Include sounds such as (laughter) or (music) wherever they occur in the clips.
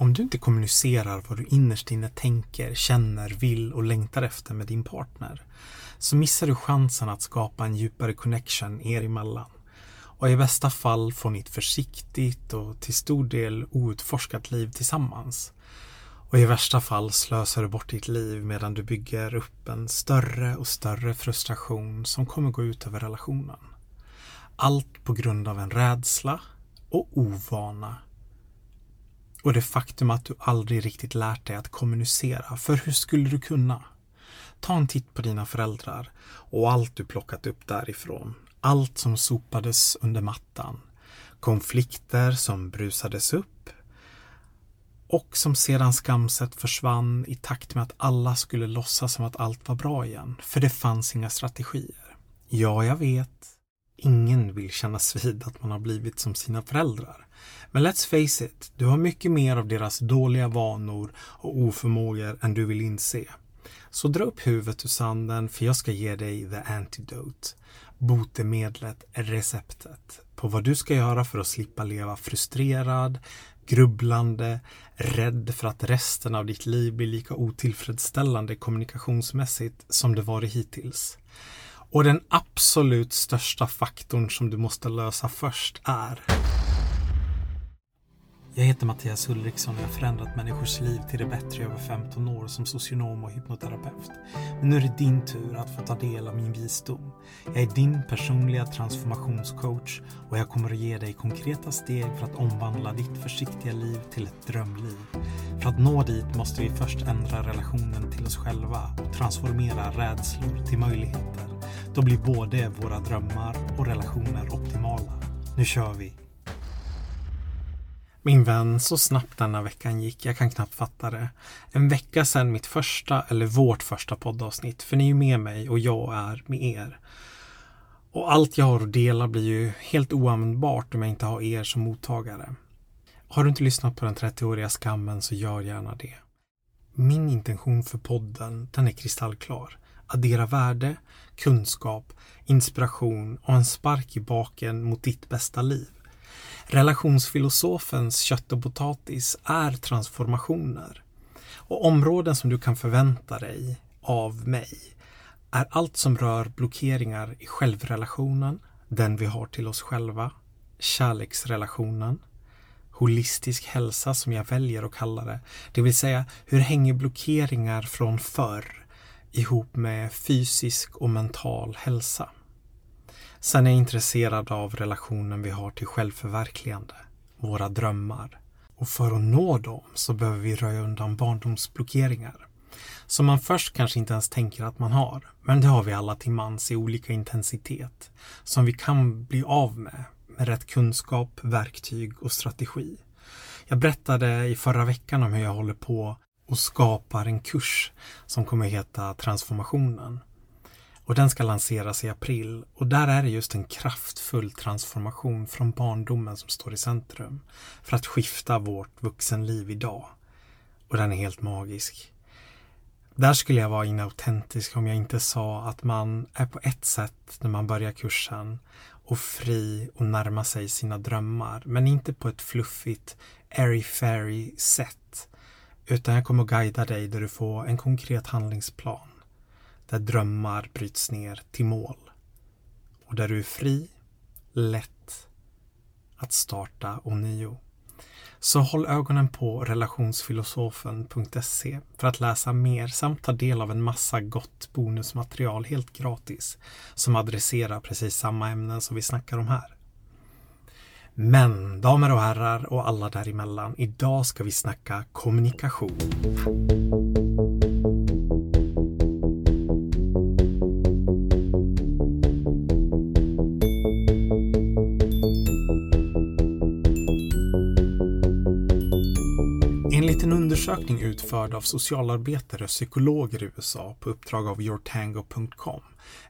Om du inte kommunicerar vad du innerst inne tänker, känner, vill och längtar efter med din partner så missar du chansen att skapa en djupare connection er emellan. Och i bästa fall får ni ett försiktigt och till stor del outforskat liv tillsammans. Och i värsta fall slösar du bort ditt liv medan du bygger upp en större och större frustration som kommer gå ut över relationen. Allt på grund av en rädsla och ovana. Och det faktum att du aldrig riktigt lärt dig att kommunicera, för hur skulle du kunna? Ta en titt på dina föräldrar och allt du plockat upp därifrån. Allt som sopades under mattan. Konflikter som brusades upp och som sedan skamset försvann i takt med att alla skulle låtsas som att allt var bra igen, för det fanns inga strategier. Ja, jag vet. Ingen vill kännas vid att man har blivit som sina föräldrar. Men let's face it, du har mycket mer av deras dåliga vanor och oförmågor än du vill inse. Så dra upp huvudet ur sanden för jag ska ge dig the antidote. Botemedlet, receptet på vad du ska göra för att slippa leva frustrerad, grubblande, rädd för att resten av ditt liv blir lika otillfredsställande kommunikationsmässigt som det varit hittills. Och den absolut största faktorn som du måste lösa först är jag heter Mattias Ulriksson och jag har förändrat människors liv till det bättre i över 15 år som socionom och hypnoterapeut. Men nu är det din tur att få ta del av min visdom. Jag är din personliga transformationscoach och jag kommer att ge dig konkreta steg för att omvandla ditt försiktiga liv till ett drömliv. För att nå dit måste vi först ändra relationen till oss själva och transformera rädslor till möjligheter. Då blir både våra drömmar och relationer optimala. Nu kör vi! Min vän, så snabbt denna veckan gick, jag kan knappt fatta det. En vecka sedan mitt första, eller vårt första poddavsnitt, för ni är ju med mig och jag är med er. Och allt jag har att dela blir ju helt oanvändbart om jag inte har er som mottagare. Har du inte lyssnat på den 30-åriga skammen så gör gärna det. Min intention för podden, den är kristallklar. Addera värde, kunskap, inspiration och en spark i baken mot ditt bästa liv. Relationsfilosofens kött och potatis är transformationer. Och områden som du kan förvänta dig av mig är allt som rör blockeringar i självrelationen, den vi har till oss själva, kärleksrelationen, holistisk hälsa som jag väljer att kalla det. Det vill säga, hur hänger blockeringar från förr ihop med fysisk och mental hälsa? Sen är jag intresserad av relationen vi har till självförverkligande, våra drömmar. Och för att nå dem så behöver vi röja undan barndomsblockeringar. Som man först kanske inte ens tänker att man har. Men det har vi alla till mans i olika intensitet. Som vi kan bli av med med rätt kunskap, verktyg och strategi. Jag berättade i förra veckan om hur jag håller på och skapar en kurs som kommer heta Transformationen. Och den ska lanseras i april och där är det just en kraftfull transformation från barndomen som står i centrum för att skifta vårt vuxenliv idag. Och den är helt magisk. Där skulle jag vara inautentisk om jag inte sa att man är på ett sätt när man börjar kursen och fri och närma sig sina drömmar men inte på ett fluffigt airy-fairy sätt utan jag kommer att guida dig där du får en konkret handlingsplan där drömmar bryts ner till mål. Och där du är fri, lätt att starta ånyo. Så håll ögonen på relationsfilosofen.se för att läsa mer samt ta del av en massa gott bonusmaterial helt gratis som adresserar precis samma ämnen som vi snackar om här. Men damer och herrar och alla däremellan, idag ska vi snacka kommunikation. Undersökning utförd av socialarbetare och psykologer i USA på uppdrag av yourtango.com,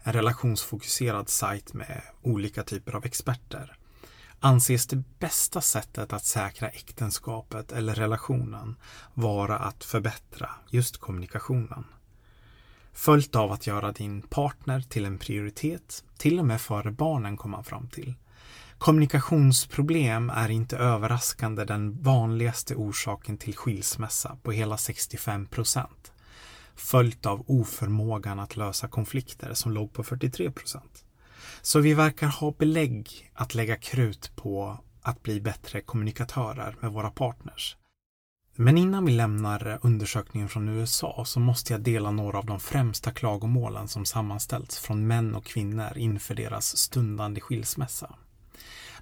en relationsfokuserad sajt med olika typer av experter, anses det bästa sättet att säkra äktenskapet eller relationen vara att förbättra just kommunikationen. Följt av att göra din partner till en prioritet, till och med före barnen kom man fram till. Kommunikationsproblem är inte överraskande den vanligaste orsaken till skilsmässa på hela 65 procent. Följt av oförmågan att lösa konflikter som låg på 43 procent. Så vi verkar ha belägg att lägga krut på att bli bättre kommunikatörer med våra partners. Men innan vi lämnar undersökningen från USA så måste jag dela några av de främsta klagomålen som sammanställts från män och kvinnor inför deras stundande skilsmässa.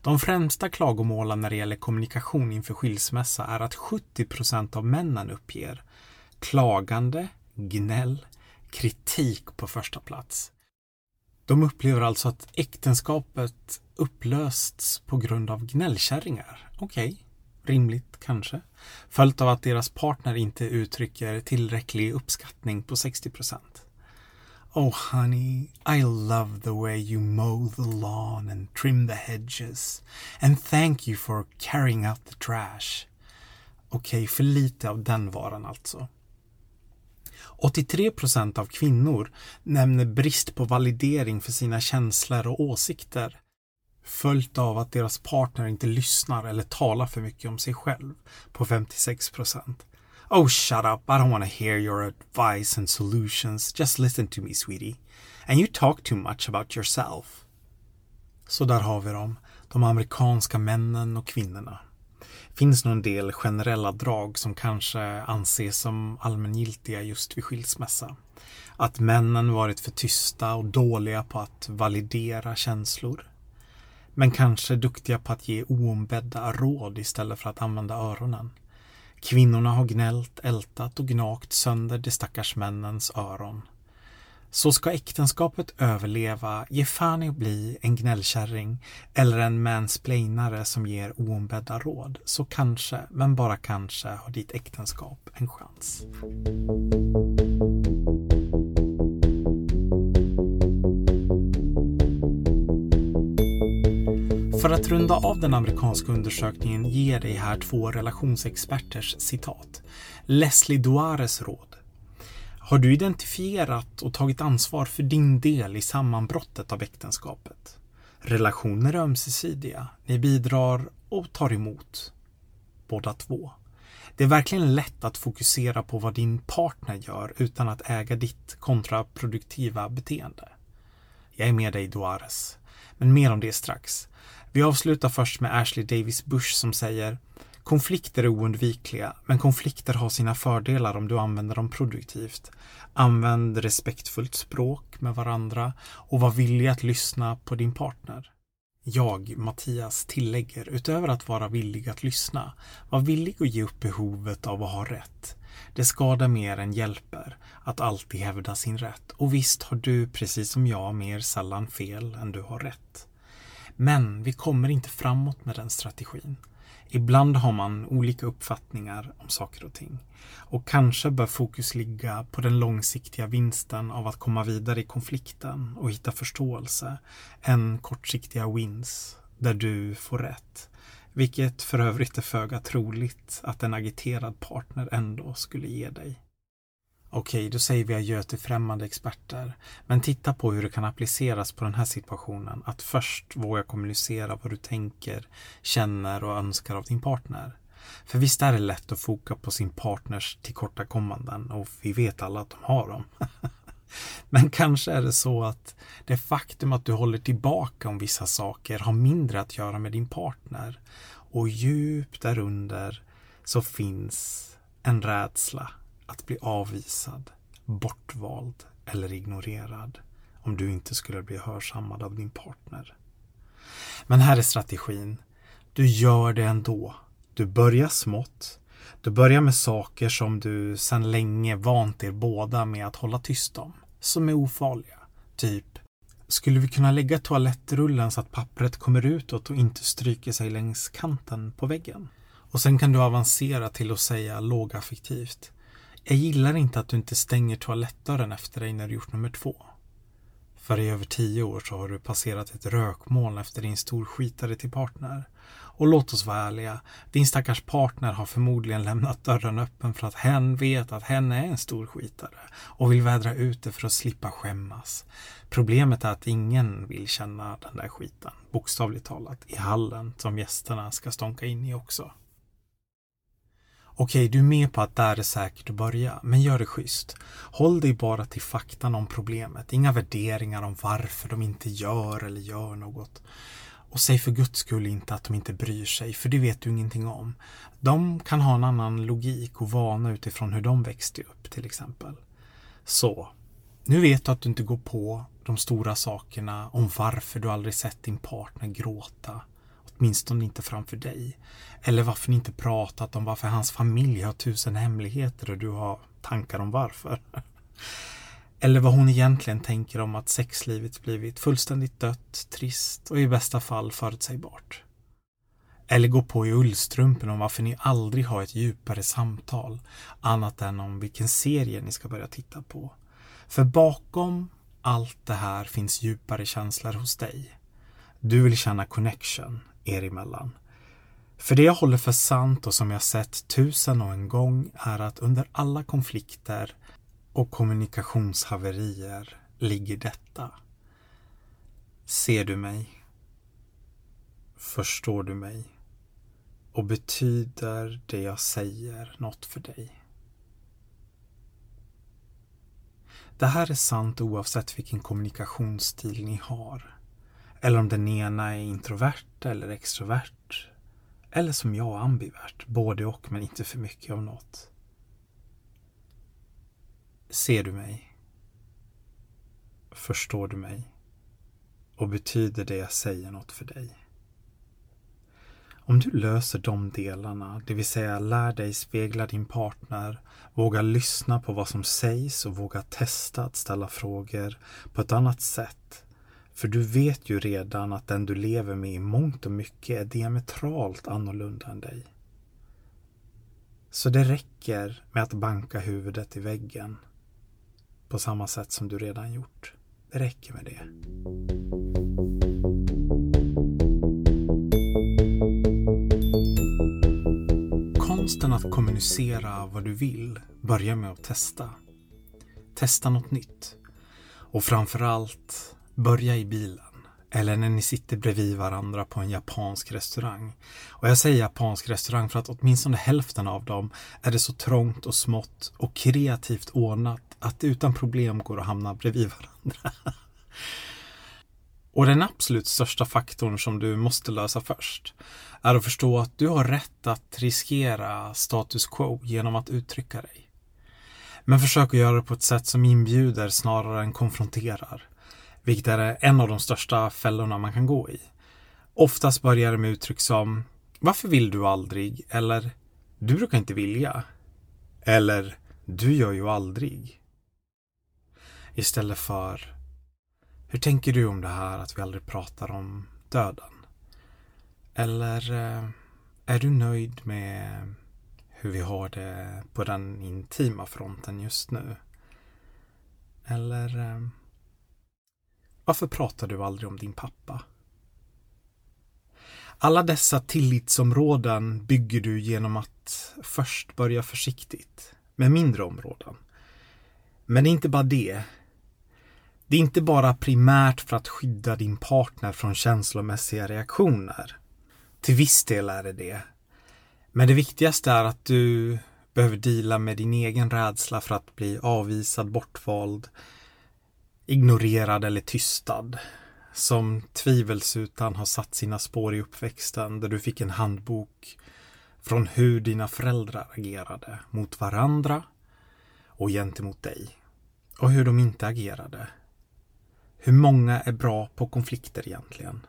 De främsta klagomålen när det gäller kommunikation inför skilsmässa är att 70 procent av männen uppger klagande, gnäll, kritik på första plats. De upplever alltså att äktenskapet upplösts på grund av gnällkärringar. Okej, okay, rimligt kanske. Följt av att deras partner inte uttrycker tillräcklig uppskattning på 60 procent. Oh honey, I love the way you mow the lawn and trim the hedges. And thank you for carrying out the trash. Okej, okay, för lite av den varan alltså. 83 procent av kvinnor nämner brist på validering för sina känslor och åsikter. Följt av att deras partner inte lyssnar eller talar för mycket om sig själv på 56 procent. Oh shut up, I don't want to hear your advice and solutions. Just listen to me sweetie. And you talk too much about yourself. Så där har vi dem, de amerikanska männen och kvinnorna finns nog en del generella drag som kanske anses som allmängiltiga just vid skilsmässa. Att männen varit för tysta och dåliga på att validera känslor. Men kanske duktiga på att ge oombedda råd istället för att använda öronen. Kvinnorna har gnällt, ältat och gnagt sönder de stackars männens öron. Så ska äktenskapet överleva, ge fan i att bli en gnällkärring eller en mansplainare som ger oombedda råd, så kanske, men bara kanske, har ditt äktenskap en chans. För att runda av den amerikanska undersökningen ger dig här två relationsexperters citat. Leslie Duares råd. Har du identifierat och tagit ansvar för din del i sammanbrottet av äktenskapet? Relationer är ömsesidiga. Ni bidrar och tar emot. Båda två. Det är verkligen lätt att fokusera på vad din partner gör utan att äga ditt kontraproduktiva beteende. Jag är med dig Duares. Men mer om det strax. Vi avslutar först med Ashley Davis Bush som säger Konflikter är oundvikliga, men konflikter har sina fördelar om du använder dem produktivt. Använd respektfullt språk med varandra och var villig att lyssna på din partner. Jag, Mattias, tillägger utöver att vara villig att lyssna, var villig att ge upp behovet av att ha rätt. Det skadar mer än hjälper att alltid hävda sin rätt och visst har du, precis som jag, mer sällan fel än du har rätt. Men vi kommer inte framåt med den strategin. Ibland har man olika uppfattningar om saker och ting. Och kanske bör fokus ligga på den långsiktiga vinsten av att komma vidare i konflikten och hitta förståelse än kortsiktiga wins där du får rätt. Vilket för övrigt är föga troligt att en agiterad partner ändå skulle ge dig. Okej, då säger vi adjö till främmande experter. Men titta på hur det kan appliceras på den här situationen. Att först våga kommunicera vad du tänker, känner och önskar av din partner. För visst är det lätt att foka på sin partners tillkortakommanden och vi vet alla att de har dem. (laughs) Men kanske är det så att det faktum att du håller tillbaka om vissa saker har mindre att göra med din partner. Och djupt därunder så finns en rädsla att bli avvisad, bortvald eller ignorerad om du inte skulle bli hörsammad av din partner. Men här är strategin. Du gör det ändå. Du börjar smått. Du börjar med saker som du sedan länge vant er båda med att hålla tyst om. Som är ofarliga. Typ, skulle vi kunna lägga toalettrullen så att pappret kommer utåt och inte stryker sig längs kanten på väggen? Och sen kan du avancera till att säga lågaffektivt. Jag gillar inte att du inte stänger toalettdörren efter dig när du gjort nummer två. För i över tio år så har du passerat ett rökmoln efter din storskitare till partner. Och låt oss vara ärliga, din stackars partner har förmodligen lämnat dörren öppen för att hen vet att hen är en storskitare och vill vädra ut det för att slippa skämmas. Problemet är att ingen vill känna den där skiten, bokstavligt talat, i hallen som gästerna ska stånka in i också. Okej, du är med på att där är säkert att börja, men gör det schysst. Håll dig bara till faktan om problemet, inga värderingar om varför de inte gör eller gör något. Och säg för guds skull inte att de inte bryr sig, för det vet du ingenting om. De kan ha en annan logik och vana utifrån hur de växte upp till exempel. Så, nu vet du att du inte går på de stora sakerna om varför du aldrig sett din partner gråta. Åtminstone inte framför dig. Eller varför ni inte pratat om varför hans familj har tusen hemligheter och du har tankar om varför. (laughs) Eller vad hon egentligen tänker om att sexlivet blivit fullständigt dött, trist och i bästa fall förutsägbart. Eller gå på i ullstrumpen om varför ni aldrig har ett djupare samtal annat än om vilken serie ni ska börja titta på. För bakom allt det här finns djupare känslor hos dig. Du vill känna connection er emellan. För det jag håller för sant och som jag sett tusen och en gång är att under alla konflikter och kommunikationshaverier ligger detta. Ser du mig? Förstår du mig? Och betyder det jag säger något för dig? Det här är sant oavsett vilken kommunikationsstil ni har. Eller om den ena är introvert eller extrovert. Eller som jag, ambivert. Både och, men inte för mycket av något. Ser du mig? Förstår du mig? Och betyder det jag säger något för dig? Om du löser de delarna, det vill säga lär dig spegla din partner, våga lyssna på vad som sägs och våga testa att ställa frågor på ett annat sätt. För du vet ju redan att den du lever med i mångt och mycket är diametralt annorlunda än dig. Så det räcker med att banka huvudet i väggen på samma sätt som du redan gjort. Det räcker med det. Konsten att kommunicera vad du vill börjar med att testa. Testa något nytt. Och framförallt, börja i bilen. Eller när ni sitter bredvid varandra på en japansk restaurang. Och jag säger japansk restaurang för att åtminstone hälften av dem är det så trångt och smått och kreativt ordnat att det utan problem går att hamna bredvid varandra. (laughs) Och den absolut största faktorn som du måste lösa först är att förstå att du har rätt att riskera status quo genom att uttrycka dig. Men försök att göra det på ett sätt som inbjuder snarare än konfronterar. Vilket är en av de största fällorna man kan gå i. Oftast börjar det med uttryck som Varför vill du aldrig? Eller Du brukar inte vilja. Eller Du gör ju aldrig. Istället för Hur tänker du om det här att vi aldrig pratar om döden? Eller eh, är du nöjd med hur vi har det på den intima fronten just nu? Eller eh, varför pratar du aldrig om din pappa? Alla dessa tillitsområden bygger du genom att först börja försiktigt med mindre områden. Men det är inte bara det. Det är inte bara primärt för att skydda din partner från känslomässiga reaktioner. Till viss del är det det. Men det viktigaste är att du behöver dela med din egen rädsla för att bli avvisad, bortvald, ignorerad eller tystad. Som tvivelsutan har satt sina spår i uppväxten där du fick en handbok från hur dina föräldrar agerade mot varandra och gentemot dig. Och hur de inte agerade. Hur många är bra på konflikter egentligen?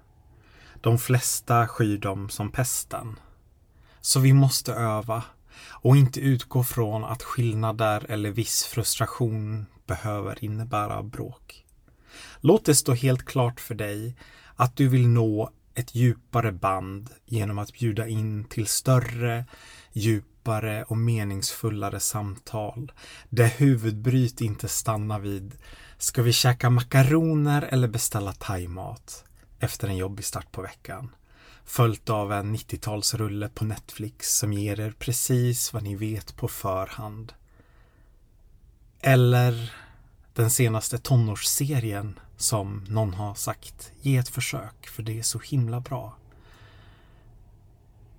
De flesta skyr dem som pesten. Så vi måste öva och inte utgå från att skillnader eller viss frustration behöver innebära bråk. Låt det stå helt klart för dig att du vill nå ett djupare band genom att bjuda in till större, djupare och meningsfullare samtal där huvudbryt inte stannar vid Ska vi käka makaroner eller beställa thaimat? Efter en jobbig start på veckan. Följt av en 90-talsrulle på Netflix som ger er precis vad ni vet på förhand. Eller den senaste tonårsserien som någon har sagt, ge ett försök för det är så himla bra.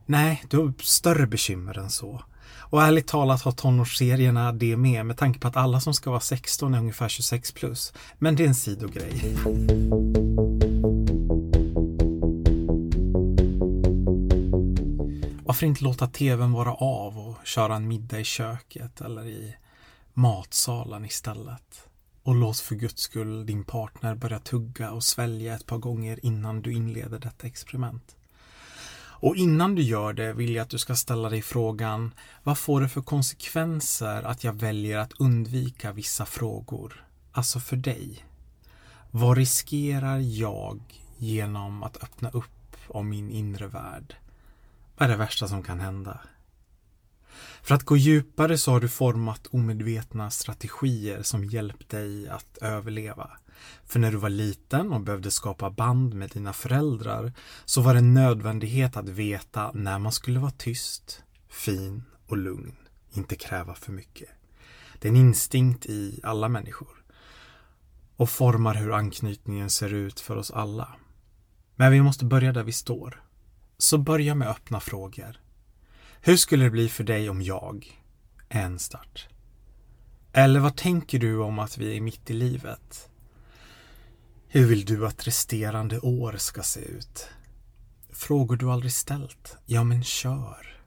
Nej, du har större bekymmer än så. Och ärligt talat har tonårsserierna det med, med tanke på att alla som ska vara 16 är ungefär 26 plus. Men det är en sidogrej. Varför inte låta tvn vara av och köra en middag i köket eller i matsalen istället? Och låt för guds skull din partner börja tugga och svälja ett par gånger innan du inleder detta experiment. Och innan du gör det vill jag att du ska ställa dig frågan Vad får det för konsekvenser att jag väljer att undvika vissa frågor? Alltså för dig. Vad riskerar jag genom att öppna upp om min inre värld? Vad är det värsta som kan hända? För att gå djupare så har du format omedvetna strategier som hjälpt dig att överleva. För när du var liten och behövde skapa band med dina föräldrar så var det en nödvändighet att veta när man skulle vara tyst, fin och lugn, inte kräva för mycket. Det är en instinkt i alla människor och formar hur anknytningen ser ut för oss alla. Men vi måste börja där vi står. Så börja med öppna frågor. Hur skulle det bli för dig om jag en start? Eller vad tänker du om att vi är mitt i livet? Hur vill du att resterande år ska se ut? Frågor du aldrig ställt? Ja, men kör.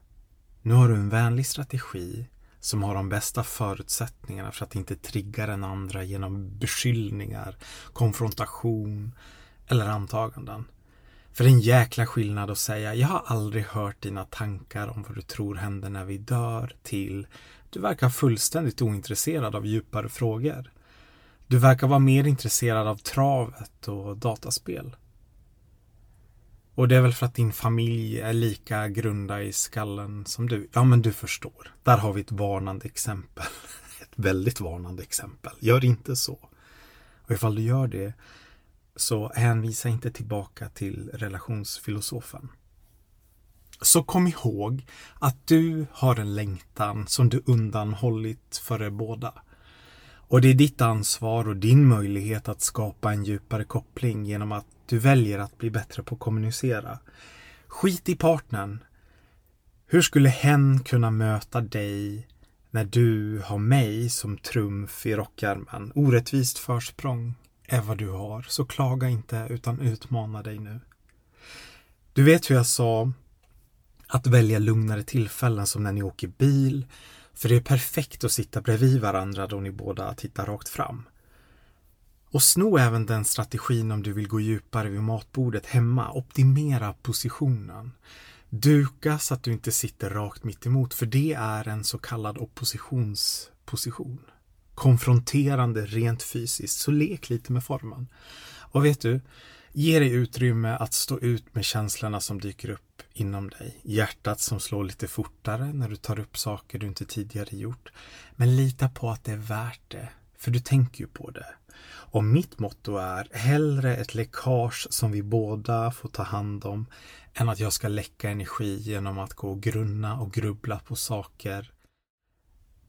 Nu har du en vänlig strategi som har de bästa förutsättningarna för att inte trigga den andra genom beskyllningar, konfrontation eller antaganden. För det är en jäkla skillnad att säga jag har aldrig hört dina tankar om vad du tror händer när vi dör till du verkar fullständigt ointresserad av djupare frågor. Du verkar vara mer intresserad av travet och dataspel. Och det är väl för att din familj är lika grunda i skallen som du. Ja, men du förstår. Där har vi ett varnande exempel. (laughs) Ett väldigt varnande exempel. Gör inte så. Och ifall du gör det så hänvisa inte tillbaka till relationsfilosofen. Så kom ihåg att du har en längtan som du undanhållit för er båda. Och det är ditt ansvar och din möjlighet att skapa en djupare koppling genom att du väljer att bli bättre på att kommunicera. Skit i partnern. Hur skulle hen kunna möta dig när du har mig som trumf i rockärmen? Orättvist försprång är vad du har, så klaga inte utan utmana dig nu. Du vet hur jag sa att välja lugnare tillfällen som när ni åker bil, för det är perfekt att sitta bredvid varandra då ni båda tittar rakt fram. Och sno även den strategin om du vill gå djupare vid matbordet hemma. Optimera positionen. Duka så att du inte sitter rakt mitt emot för det är en så kallad oppositionsposition. Konfronterande rent fysiskt, så lek lite med formen. Och vet du, ge dig utrymme att stå ut med känslorna som dyker upp inom dig. Hjärtat som slår lite fortare när du tar upp saker du inte tidigare gjort. Men lita på att det är värt det, för du tänker ju på det. Och mitt motto är hellre ett läckage som vi båda får ta hand om än att jag ska läcka energi genom att gå och grunna och grubbla på saker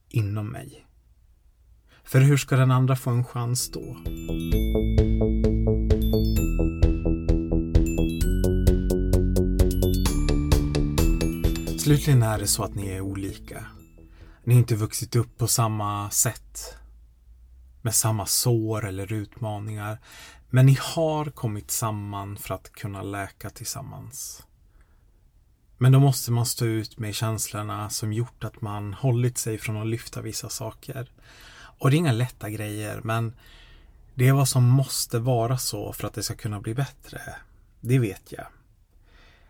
inom mig. För hur ska den andra få en chans då? Slutligen är det så att ni är olika. Ni har inte vuxit upp på samma sätt. Med samma sår eller utmaningar. Men ni har kommit samman för att kunna läka tillsammans. Men då måste man stå ut med känslorna som gjort att man hållit sig från att lyfta vissa saker. Och det är inga lätta grejer, men det är vad som måste vara så för att det ska kunna bli bättre. Det vet jag.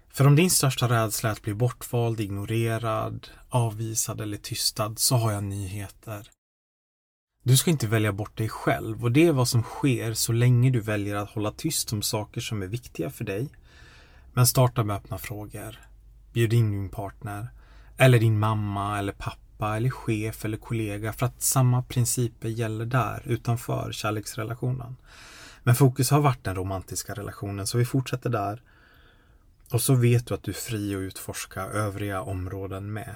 För om din största rädsla är att bli bortvald, ignorerad, avvisad eller tystad så har jag nyheter. Du ska inte välja bort dig själv och det är vad som sker så länge du väljer att hålla tyst om saker som är viktiga för dig. Men starta med öppna frågor. Bjud in din partner. Eller din mamma eller pappa eller chef eller kollega för att samma principer gäller där utanför kärleksrelationen. Men fokus har varit den romantiska relationen så vi fortsätter där. Och så vet du att du är fri att utforska övriga områden med.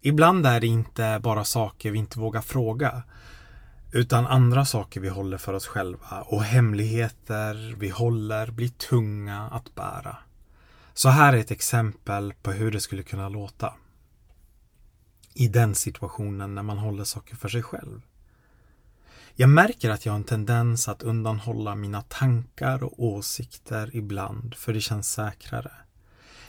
Ibland är det inte bara saker vi inte vågar fråga utan andra saker vi håller för oss själva och hemligheter vi håller blir tunga att bära. Så här är ett exempel på hur det skulle kunna låta. I den situationen när man håller saker för sig själv. Jag märker att jag har en tendens att undanhålla mina tankar och åsikter ibland för det känns säkrare.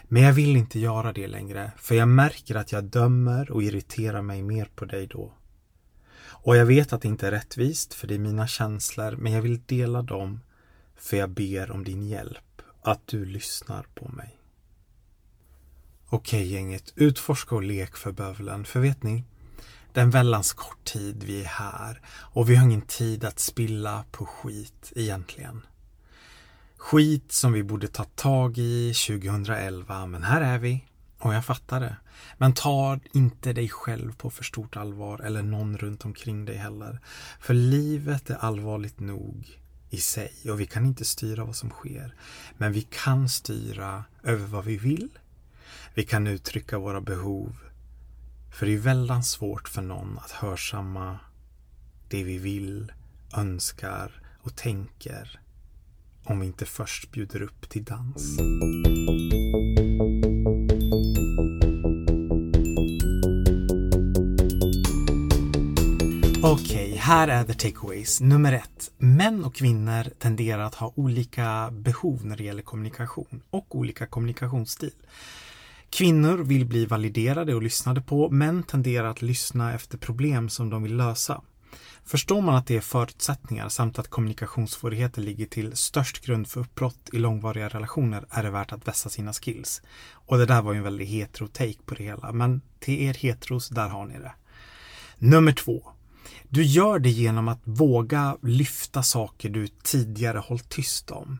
Men jag vill inte göra det längre för jag märker att jag dömer och irriterar mig mer på dig då. Och jag vet att det inte är rättvist för det är mina känslor men jag vill dela dem för jag ber om din hjälp, att du lyssnar på mig. Okej gänget, utforska och lek för bövelen, för vet ni? Det är en väldans kort tid vi är här och vi har ingen tid att spilla på skit egentligen. Skit som vi borde ta tag i 2011, men här är vi. Och jag fattar det. Men ta inte dig själv på för stort allvar eller någon runt omkring dig heller. För livet är allvarligt nog i sig och vi kan inte styra vad som sker. Men vi kan styra över vad vi vill. Vi kan uttrycka våra behov. För det är väldigt svårt för någon att hörsamma det vi vill, önskar och tänker om vi inte först bjuder upp till dans. Okej, okay, här är the takeaways. Nummer ett. Män och kvinnor tenderar att ha olika behov när det gäller kommunikation och olika kommunikationsstil. Kvinnor vill bli validerade och lyssnade på. Män tenderar att lyssna efter problem som de vill lösa. Förstår man att det är förutsättningar samt att kommunikationssvårigheter ligger till störst grund för uppbrott i långvariga relationer är det värt att vässa sina skills. Och det där var ju en väldigt hetero take på det hela, men till er heteros, där har ni det. Nummer två. Du gör det genom att våga lyfta saker du tidigare hållit tyst om.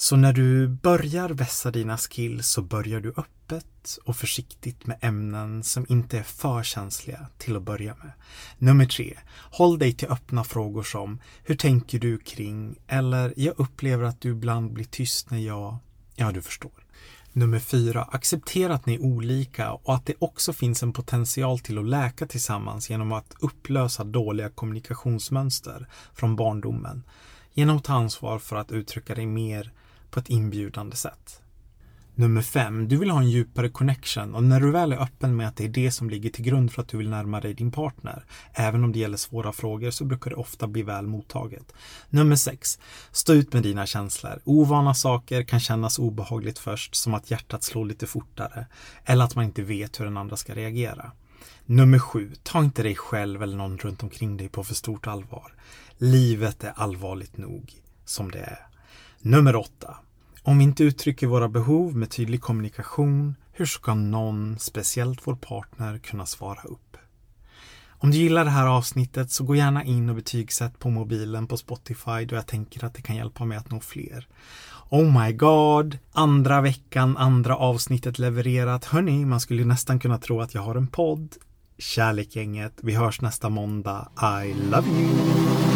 Så när du börjar vässa dina skills så börjar du öppet och försiktigt med ämnen som inte är för känsliga till att börja med. Nummer tre. Håll dig till öppna frågor som Hur tänker du kring? Eller Jag upplever att du ibland blir tyst när jag... Ja, du förstår. Nummer fyra. Acceptera att ni är olika och att det också finns en potential till att läka tillsammans genom att upplösa dåliga kommunikationsmönster från barndomen. Genom att ta ansvar för att uttrycka dig mer på ett inbjudande sätt. Nummer fem, du vill ha en djupare connection och när du väl är öppen med att det är det som ligger till grund för att du vill närma dig din partner, även om det gäller svåra frågor, så brukar det ofta bli väl mottaget. Nummer sex, stå ut med dina känslor. Ovana saker kan kännas obehagligt först, som att hjärtat slår lite fortare, eller att man inte vet hur den andra ska reagera. Nummer sju, ta inte dig själv eller någon runt omkring dig på för stort allvar. Livet är allvarligt nog som det är. Nummer 8. Om vi inte uttrycker våra behov med tydlig kommunikation, hur ska någon, speciellt vår partner, kunna svara upp? Om du gillar det här avsnittet så gå gärna in och betygsätt på mobilen på Spotify då jag tänker att det kan hjälpa mig att nå fler. Oh my god! Andra veckan, andra avsnittet levererat. Hörni, man skulle nästan kunna tro att jag har en podd. Kärlek gänget, vi hörs nästa måndag. I love you!